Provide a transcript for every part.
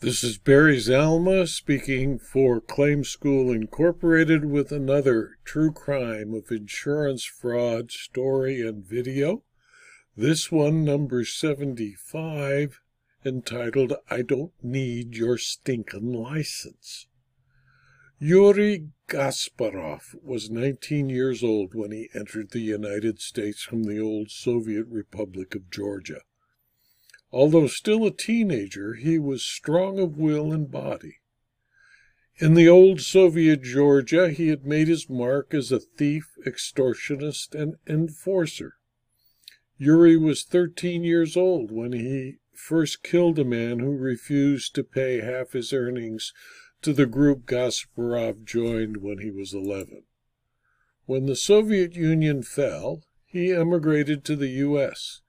This is Barry Zalma speaking for Claim School Incorporated with another true crime of insurance fraud story and video. This one, number 75, entitled I Don't Need Your Stinkin' License. Yuri Gasparov was 19 years old when he entered the United States from the old Soviet Republic of Georgia. Although still a teenager, he was strong of will and body. In the old Soviet Georgia, he had made his mark as a thief, extortionist, and enforcer. Yuri was 13 years old when he first killed a man who refused to pay half his earnings to the group Gasparov joined when he was 11. When the Soviet Union fell, he emigrated to the U.S.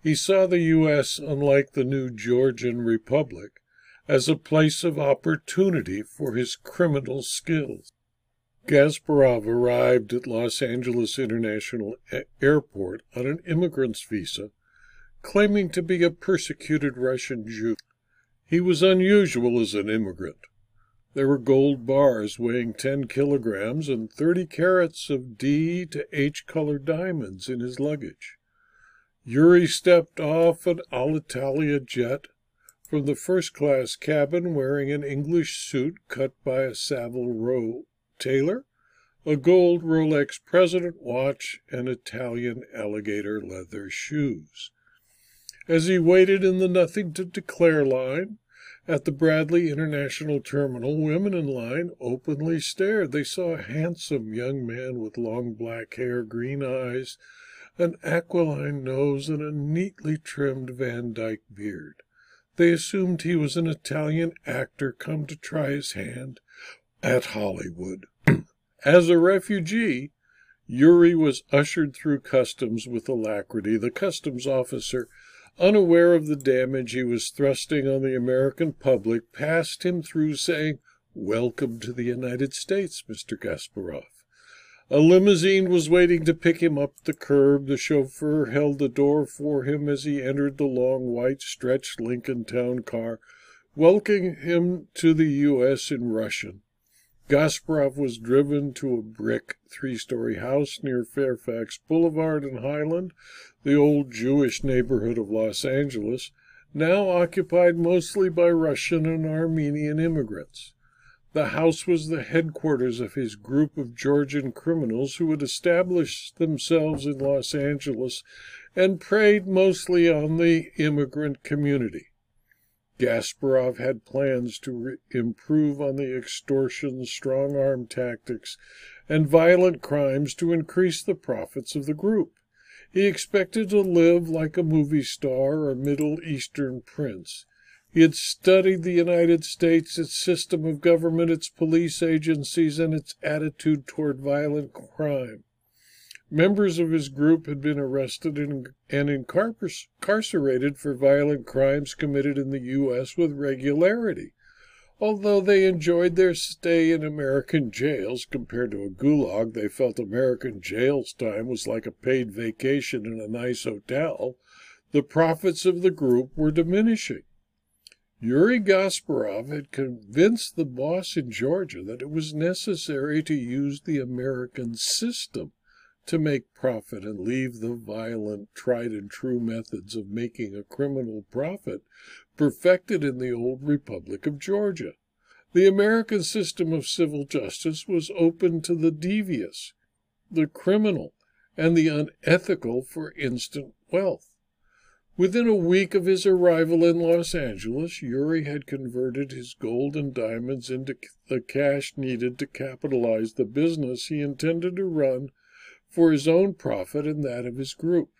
He saw the U.S., unlike the new Georgian Republic, as a place of opportunity for his criminal skills. Gasparov arrived at Los Angeles International Airport on an immigrant's visa, claiming to be a persecuted Russian Jew. He was unusual as an immigrant. There were gold bars weighing 10 kilograms and 30 carats of D to H colored diamonds in his luggage. Yuri stepped off an Alitalia jet from the first class cabin wearing an English suit cut by a Savile Row tailor, a gold Rolex President watch, and Italian alligator leather shoes. As he waited in the nothing to declare line at the Bradley International Terminal, women in line openly stared. They saw a handsome young man with long black hair, green eyes, an aquiline nose, and a neatly trimmed Van Dyke beard. They assumed he was an Italian actor come to try his hand at Hollywood. As a refugee, Yuri was ushered through customs with alacrity. The customs officer, unaware of the damage he was thrusting on the American public, passed him through, saying, Welcome to the United States, Mr. Gasparov. A limousine was waiting to pick him up the curb. The chauffeur held the door for him as he entered the long, white, stretched Lincoln Town car, welcoming him to the U.S. in Russian. Gasparov was driven to a brick three story house near Fairfax Boulevard in Highland, the old Jewish neighborhood of Los Angeles, now occupied mostly by Russian and Armenian immigrants. The house was the headquarters of his group of Georgian criminals who had established themselves in Los Angeles and preyed mostly on the immigrant community. Gasparov had plans to re- improve on the extortion, strong arm tactics, and violent crimes to increase the profits of the group. He expected to live like a movie star or Middle Eastern prince. He had studied the United States, its system of government, its police agencies, and its attitude toward violent crime. Members of his group had been arrested and, and incarcerated for violent crimes committed in the U.S. with regularity. Although they enjoyed their stay in American jails compared to a gulag, they felt American jails time was like a paid vacation in a nice hotel. The profits of the group were diminishing. Yuri Gasparov had convinced the boss in Georgia that it was necessary to use the American system to make profit and leave the violent, tried and true methods of making a criminal profit perfected in the old Republic of Georgia. The American system of civil justice was open to the devious, the criminal, and the unethical for instant wealth. Within a week of his arrival in Los Angeles, Yuri had converted his gold and diamonds into the cash needed to capitalize the business he intended to run for his own profit and that of his group.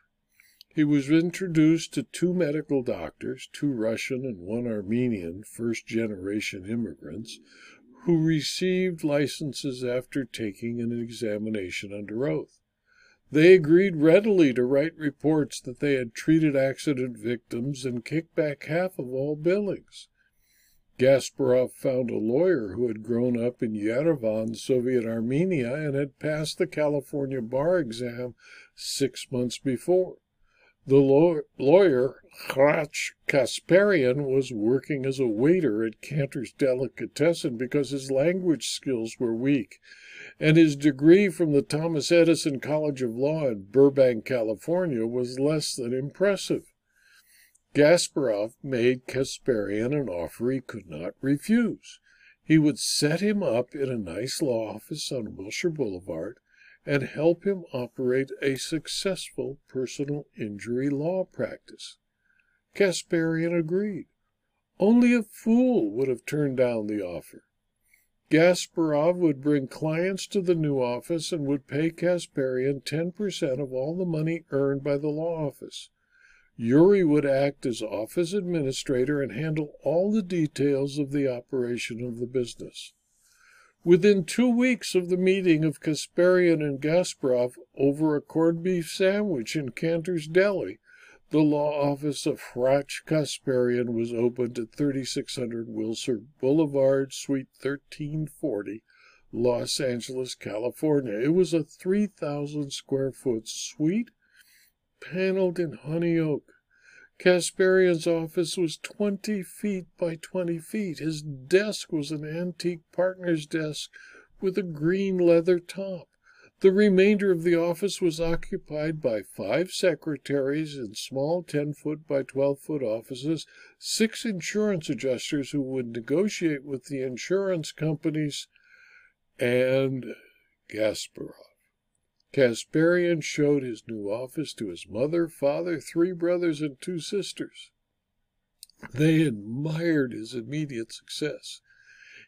He was introduced to two medical doctors, two Russian and one Armenian first generation immigrants, who received licenses after taking an examination under oath. They agreed readily to write reports that they had treated accident victims and kicked back half of all billings. Gasparov found a lawyer who had grown up in Yerevan, Soviet Armenia, and had passed the California bar exam six months before. The lawyer, Hratch Kasparian, was working as a waiter at Canter's Delicatessen because his language skills were weak, and his degree from the Thomas Edison College of Law in Burbank, California, was less than impressive. Gasparov made Kasparian an offer he could not refuse. He would set him up in a nice law office on Wilshire Boulevard and help him operate a successful personal injury law practice. Kasparian agreed. Only a fool would have turned down the offer. Gasparov would bring clients to the new office and would pay Kasparian 10% of all the money earned by the law office. Yuri would act as office administrator and handle all the details of the operation of the business. Within two weeks of the meeting of Kasparian and Gasparov over a corned beef sandwich in Canter's Deli, the law office of Hratch Kasparian was opened at 3600 Wilshire Boulevard, Suite 1340, Los Angeles, California. It was a 3,000 square foot suite paneled in honey oak. Kasparian's office was 20 feet by 20 feet. His desk was an antique partner's desk with a green leather top. The remainder of the office was occupied by five secretaries in small 10 foot by 12 foot offices, six insurance adjusters who would negotiate with the insurance companies, and Gasparov. Kasparian showed his new office to his mother, father, three brothers, and two sisters. They admired his immediate success.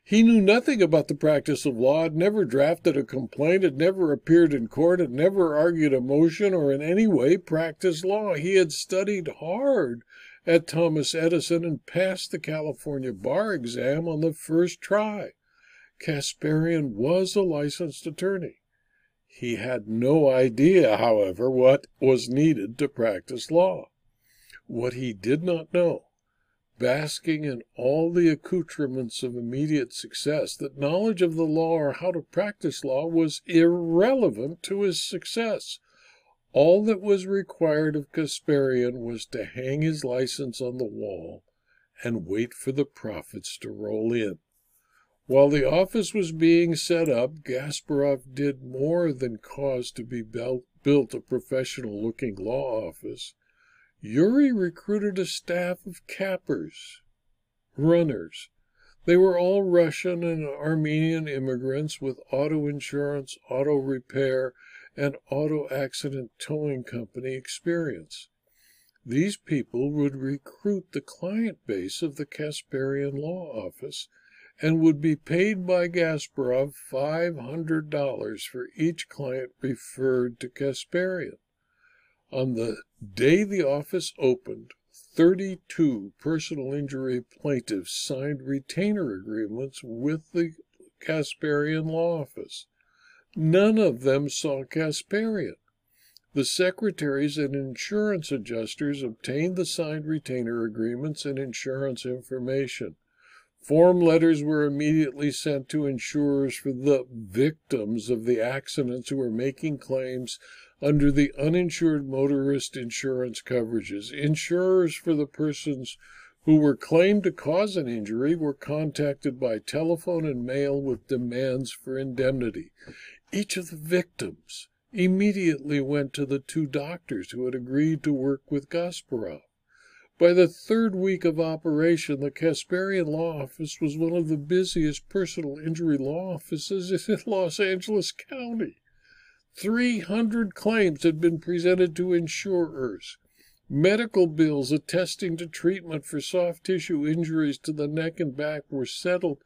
He knew nothing about the practice of law, had never drafted a complaint, had never appeared in court, had never argued a motion, or in any way practiced law. He had studied hard at Thomas Edison and passed the California bar exam on the first try. Kasparian was a licensed attorney. He had no idea, however, what was needed to practice law. What he did not know, basking in all the accoutrements of immediate success, that knowledge of the law or how to practice law was irrelevant to his success. All that was required of Kasparian was to hang his license on the wall and wait for the profits to roll in. While the office was being set up, Gasparov did more than cause to be built a professional looking law office. Yuri recruited a staff of cappers, runners. They were all Russian and Armenian immigrants with auto insurance, auto repair, and auto accident towing company experience. These people would recruit the client base of the Kasparian law office and would be paid by Gasparov $500 for each client referred to Kasparian. On the day the office opened, 32 personal injury plaintiffs signed retainer agreements with the Kasparian law office. None of them saw Kasparian. The secretaries and insurance adjusters obtained the signed retainer agreements and insurance information. Form letters were immediately sent to insurers for the victims of the accidents who were making claims under the uninsured motorist insurance coverages. Insurers for the persons who were claimed to cause an injury were contacted by telephone and mail with demands for indemnity. Each of the victims immediately went to the two doctors who had agreed to work with Gasparov. By the third week of operation, the Kasparian Law Office was one of the busiest personal injury law offices in Los Angeles County. 300 claims had been presented to insurers. Medical bills attesting to treatment for soft tissue injuries to the neck and back were settled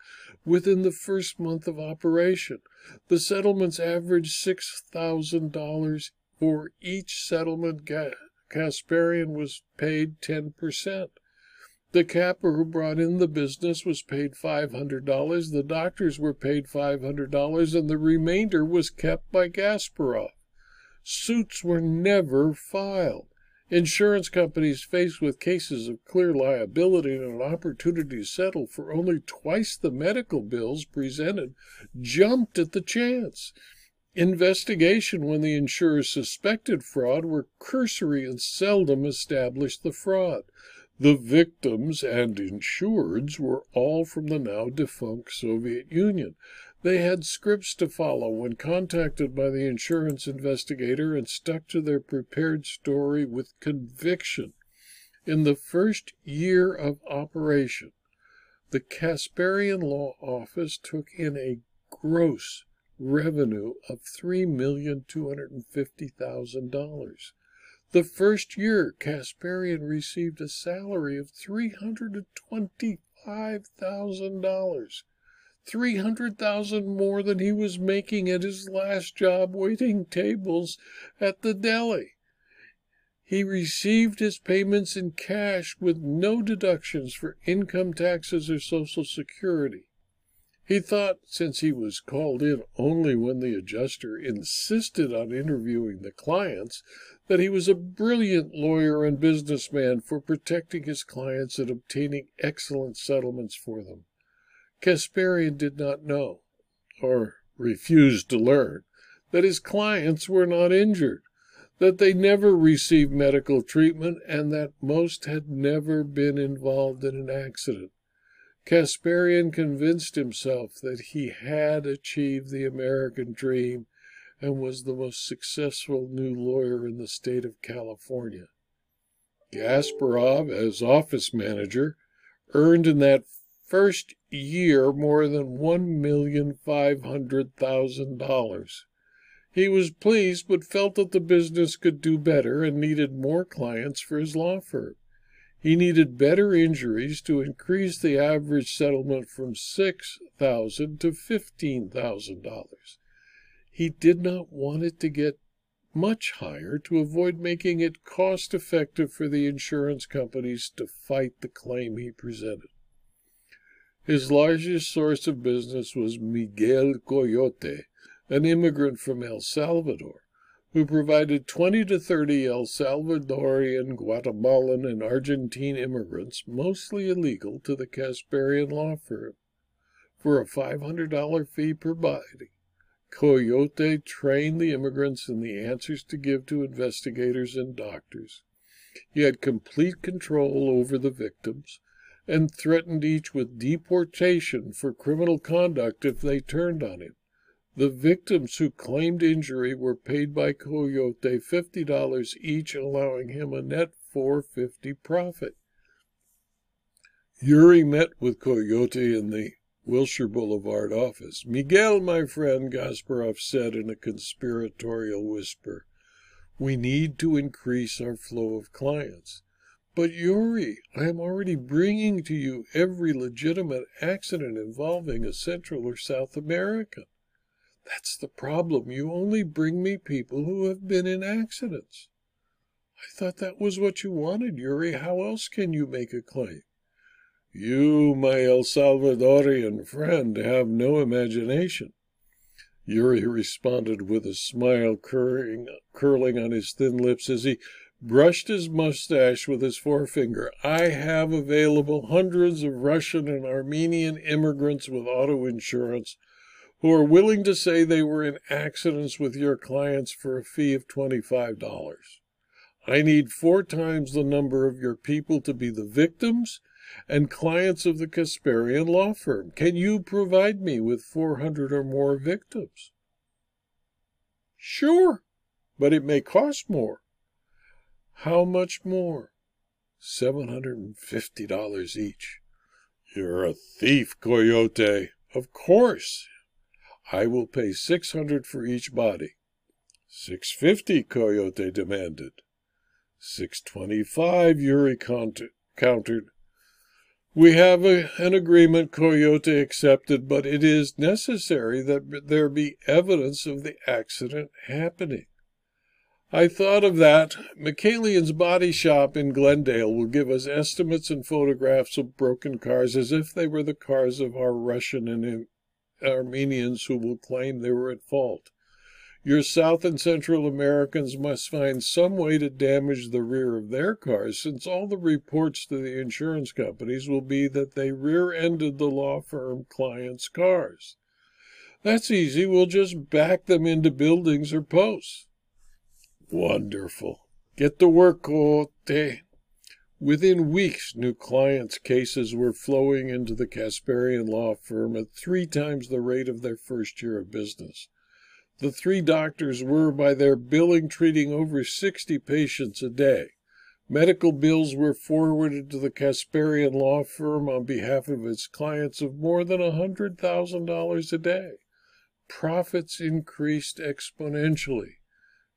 within the first month of operation. The settlements averaged $6,000 for each settlement Kasparian was paid 10%. The capper who brought in the business was paid $500, the doctors were paid $500, and the remainder was kept by Gasparov. Suits were never filed. Insurance companies faced with cases of clear liability and an opportunity to settle for only twice the medical bills presented jumped at the chance. Investigation when the insurers suspected fraud were cursory and seldom established the fraud. The victims and insureds were all from the now defunct Soviet Union. They had scripts to follow when contacted by the insurance investigator and stuck to their prepared story with conviction. In the first year of operation, the Kasparian Law Office took in a gross revenue of $3,250,000. The first year, Kasparian received a salary of $325,000. 300,000 more than he was making at his last job waiting tables at the deli. He received his payments in cash with no deductions for income taxes or Social Security. He thought, since he was called in only when the adjuster insisted on interviewing the clients, that he was a brilliant lawyer and businessman for protecting his clients and obtaining excellent settlements for them. Kasparian did not know, or refused to learn, that his clients were not injured, that they never received medical treatment, and that most had never been involved in an accident. Kasparian convinced himself that he had achieved the American dream and was the most successful new lawyer in the state of California. Gasparov, as office manager, earned in that first year more than one million five hundred thousand dollars. He was pleased, but felt that the business could do better and needed more clients for his law firm. He needed better injuries to increase the average settlement from 6,000 to $15,000. He did not want it to get much higher to avoid making it cost effective for the insurance companies to fight the claim he presented. His largest source of business was Miguel Coyote, an immigrant from El Salvador who provided 20 to 30 El Salvadorian, Guatemalan, and Argentine immigrants, mostly illegal, to the Kasparian law firm for a $500 fee per body. Coyote trained the immigrants in the answers to give to investigators and doctors. He had complete control over the victims and threatened each with deportation for criminal conduct if they turned on him. The victims who claimed injury were paid by Coyote $50 each, allowing him a net 450 profit. Yuri met with Coyote in the Wilshire Boulevard office. Miguel, my friend, Gasparov said in a conspiratorial whisper, we need to increase our flow of clients. But Yuri, I am already bringing to you every legitimate accident involving a Central or South American. That's the problem. You only bring me people who have been in accidents. I thought that was what you wanted, Yuri. How else can you make a claim? You, my El Salvadorian friend, have no imagination. Yuri responded with a smile curling, curling on his thin lips as he brushed his mustache with his forefinger. I have available hundreds of Russian and Armenian immigrants with auto insurance who are willing to say they were in accidents with your clients for a fee of $25. I need four times the number of your people to be the victims and clients of the Kasparian law firm. Can you provide me with 400 or more victims? Sure, but it may cost more. How much more? $750 each. You're a thief, Coyote. Of course. I will pay six hundred for each body. Six fifty, Coyote demanded. Six twenty-five, Yuri countered. We have a, an agreement, Coyote accepted, but it is necessary that there be evidence of the accident happening. I thought of that. Michaelian's body shop in Glendale will give us estimates and photographs of broken cars as if they were the cars of our Russian and Armenians who will claim they were at fault. Your South and Central Americans must find some way to damage the rear of their cars, since all the reports to the insurance companies will be that they rear ended the law firm clients' cars. That's easy. We'll just back them into buildings or posts. Wonderful. Get to work, Cote. Within weeks, new clients' cases were flowing into the Kasparian law firm at three times the rate of their first year of business. The three doctors were, by their billing, treating over 60 patients a day. Medical bills were forwarded to the Kasparian law firm on behalf of its clients of more than $100,000 a day. Profits increased exponentially.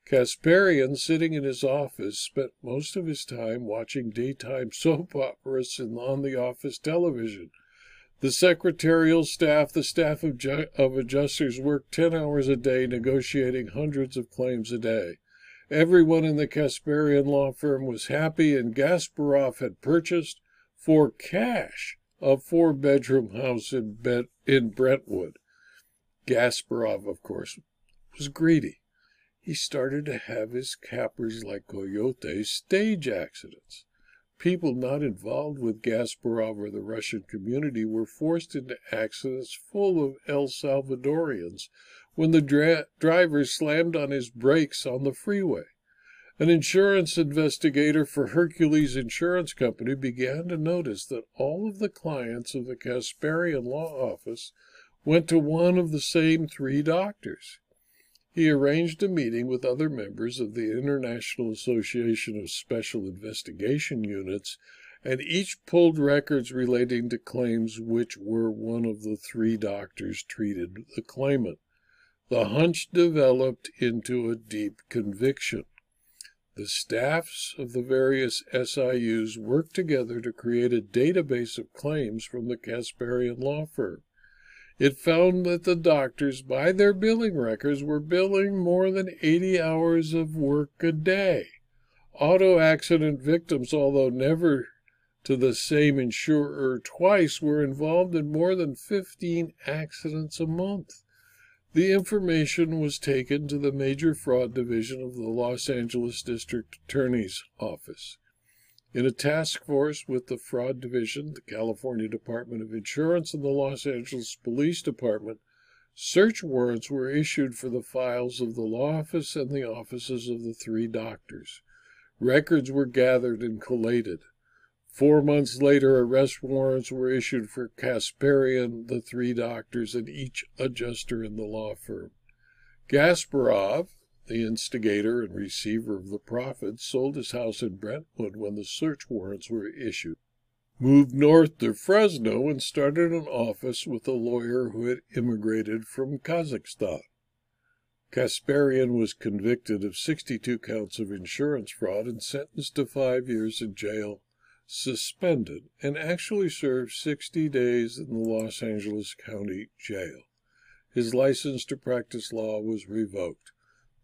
Kasparian, sitting in his office, spent most of his time watching daytime soap operas on the office television. The secretarial staff, the staff of, ju- of adjusters, worked 10 hours a day negotiating hundreds of claims a day. Everyone in the Kasparian law firm was happy, and Gasparov had purchased, for cash, a four bedroom house in, in Brentwood. Gasparov, of course, was greedy he started to have his cappers like Coyote stage accidents. People not involved with Gasparov or the Russian community were forced into accidents full of El Salvadorians when the dra- driver slammed on his brakes on the freeway. An insurance investigator for Hercules Insurance Company began to notice that all of the clients of the Kasparian law office went to one of the same three doctors. He arranged a meeting with other members of the International Association of Special Investigation Units, and each pulled records relating to claims which were one of the three doctors treated the claimant. The hunch developed into a deep conviction. The staffs of the various SIUs worked together to create a database of claims from the Kasparian law firm. It found that the doctors, by their billing records, were billing more than 80 hours of work a day. Auto accident victims, although never to the same insurer twice, were involved in more than 15 accidents a month. The information was taken to the Major Fraud Division of the Los Angeles District Attorney's Office. In a task force with the Fraud Division, the California Department of Insurance, and the Los Angeles Police Department, search warrants were issued for the files of the law office and the offices of the three doctors. Records were gathered and collated. Four months later, arrest warrants were issued for Kasparian, the three doctors, and each adjuster in the law firm. Gasparov, the instigator and receiver of the profits, sold his house in Brentwood when the search warrants were issued, moved north to Fresno, and started an office with a lawyer who had immigrated from Kazakhstan. Kasparian was convicted of 62 counts of insurance fraud and sentenced to five years in jail, suspended, and actually served 60 days in the Los Angeles County Jail. His license to practice law was revoked.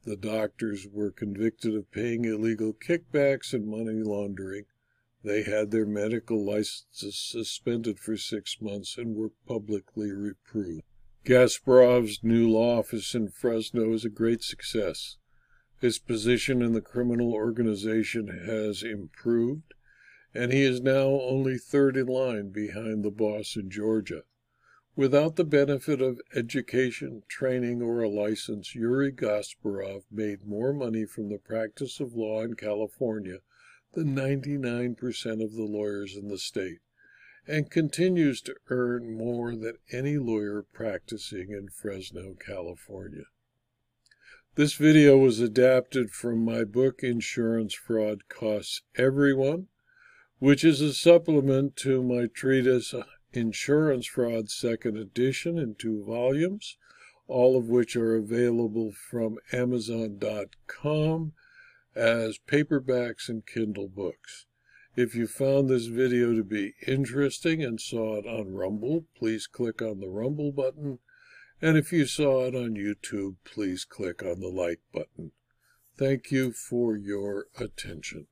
The doctors were convicted of paying illegal kickbacks and money laundering. They had their medical licenses suspended for six months and were publicly reproved. Gasparov's new law office in Fresno is a great success. His position in the criminal organization has improved, and he is now only third in line behind the boss in Georgia. Without the benefit of education, training, or a license, Yuri Gasparov made more money from the practice of law in California than 99% of the lawyers in the state, and continues to earn more than any lawyer practicing in Fresno, California. This video was adapted from my book Insurance Fraud Costs Everyone, which is a supplement to my treatise Insurance Fraud Second Edition in two volumes, all of which are available from Amazon.com as paperbacks and Kindle books. If you found this video to be interesting and saw it on Rumble, please click on the Rumble button. And if you saw it on YouTube, please click on the like button. Thank you for your attention.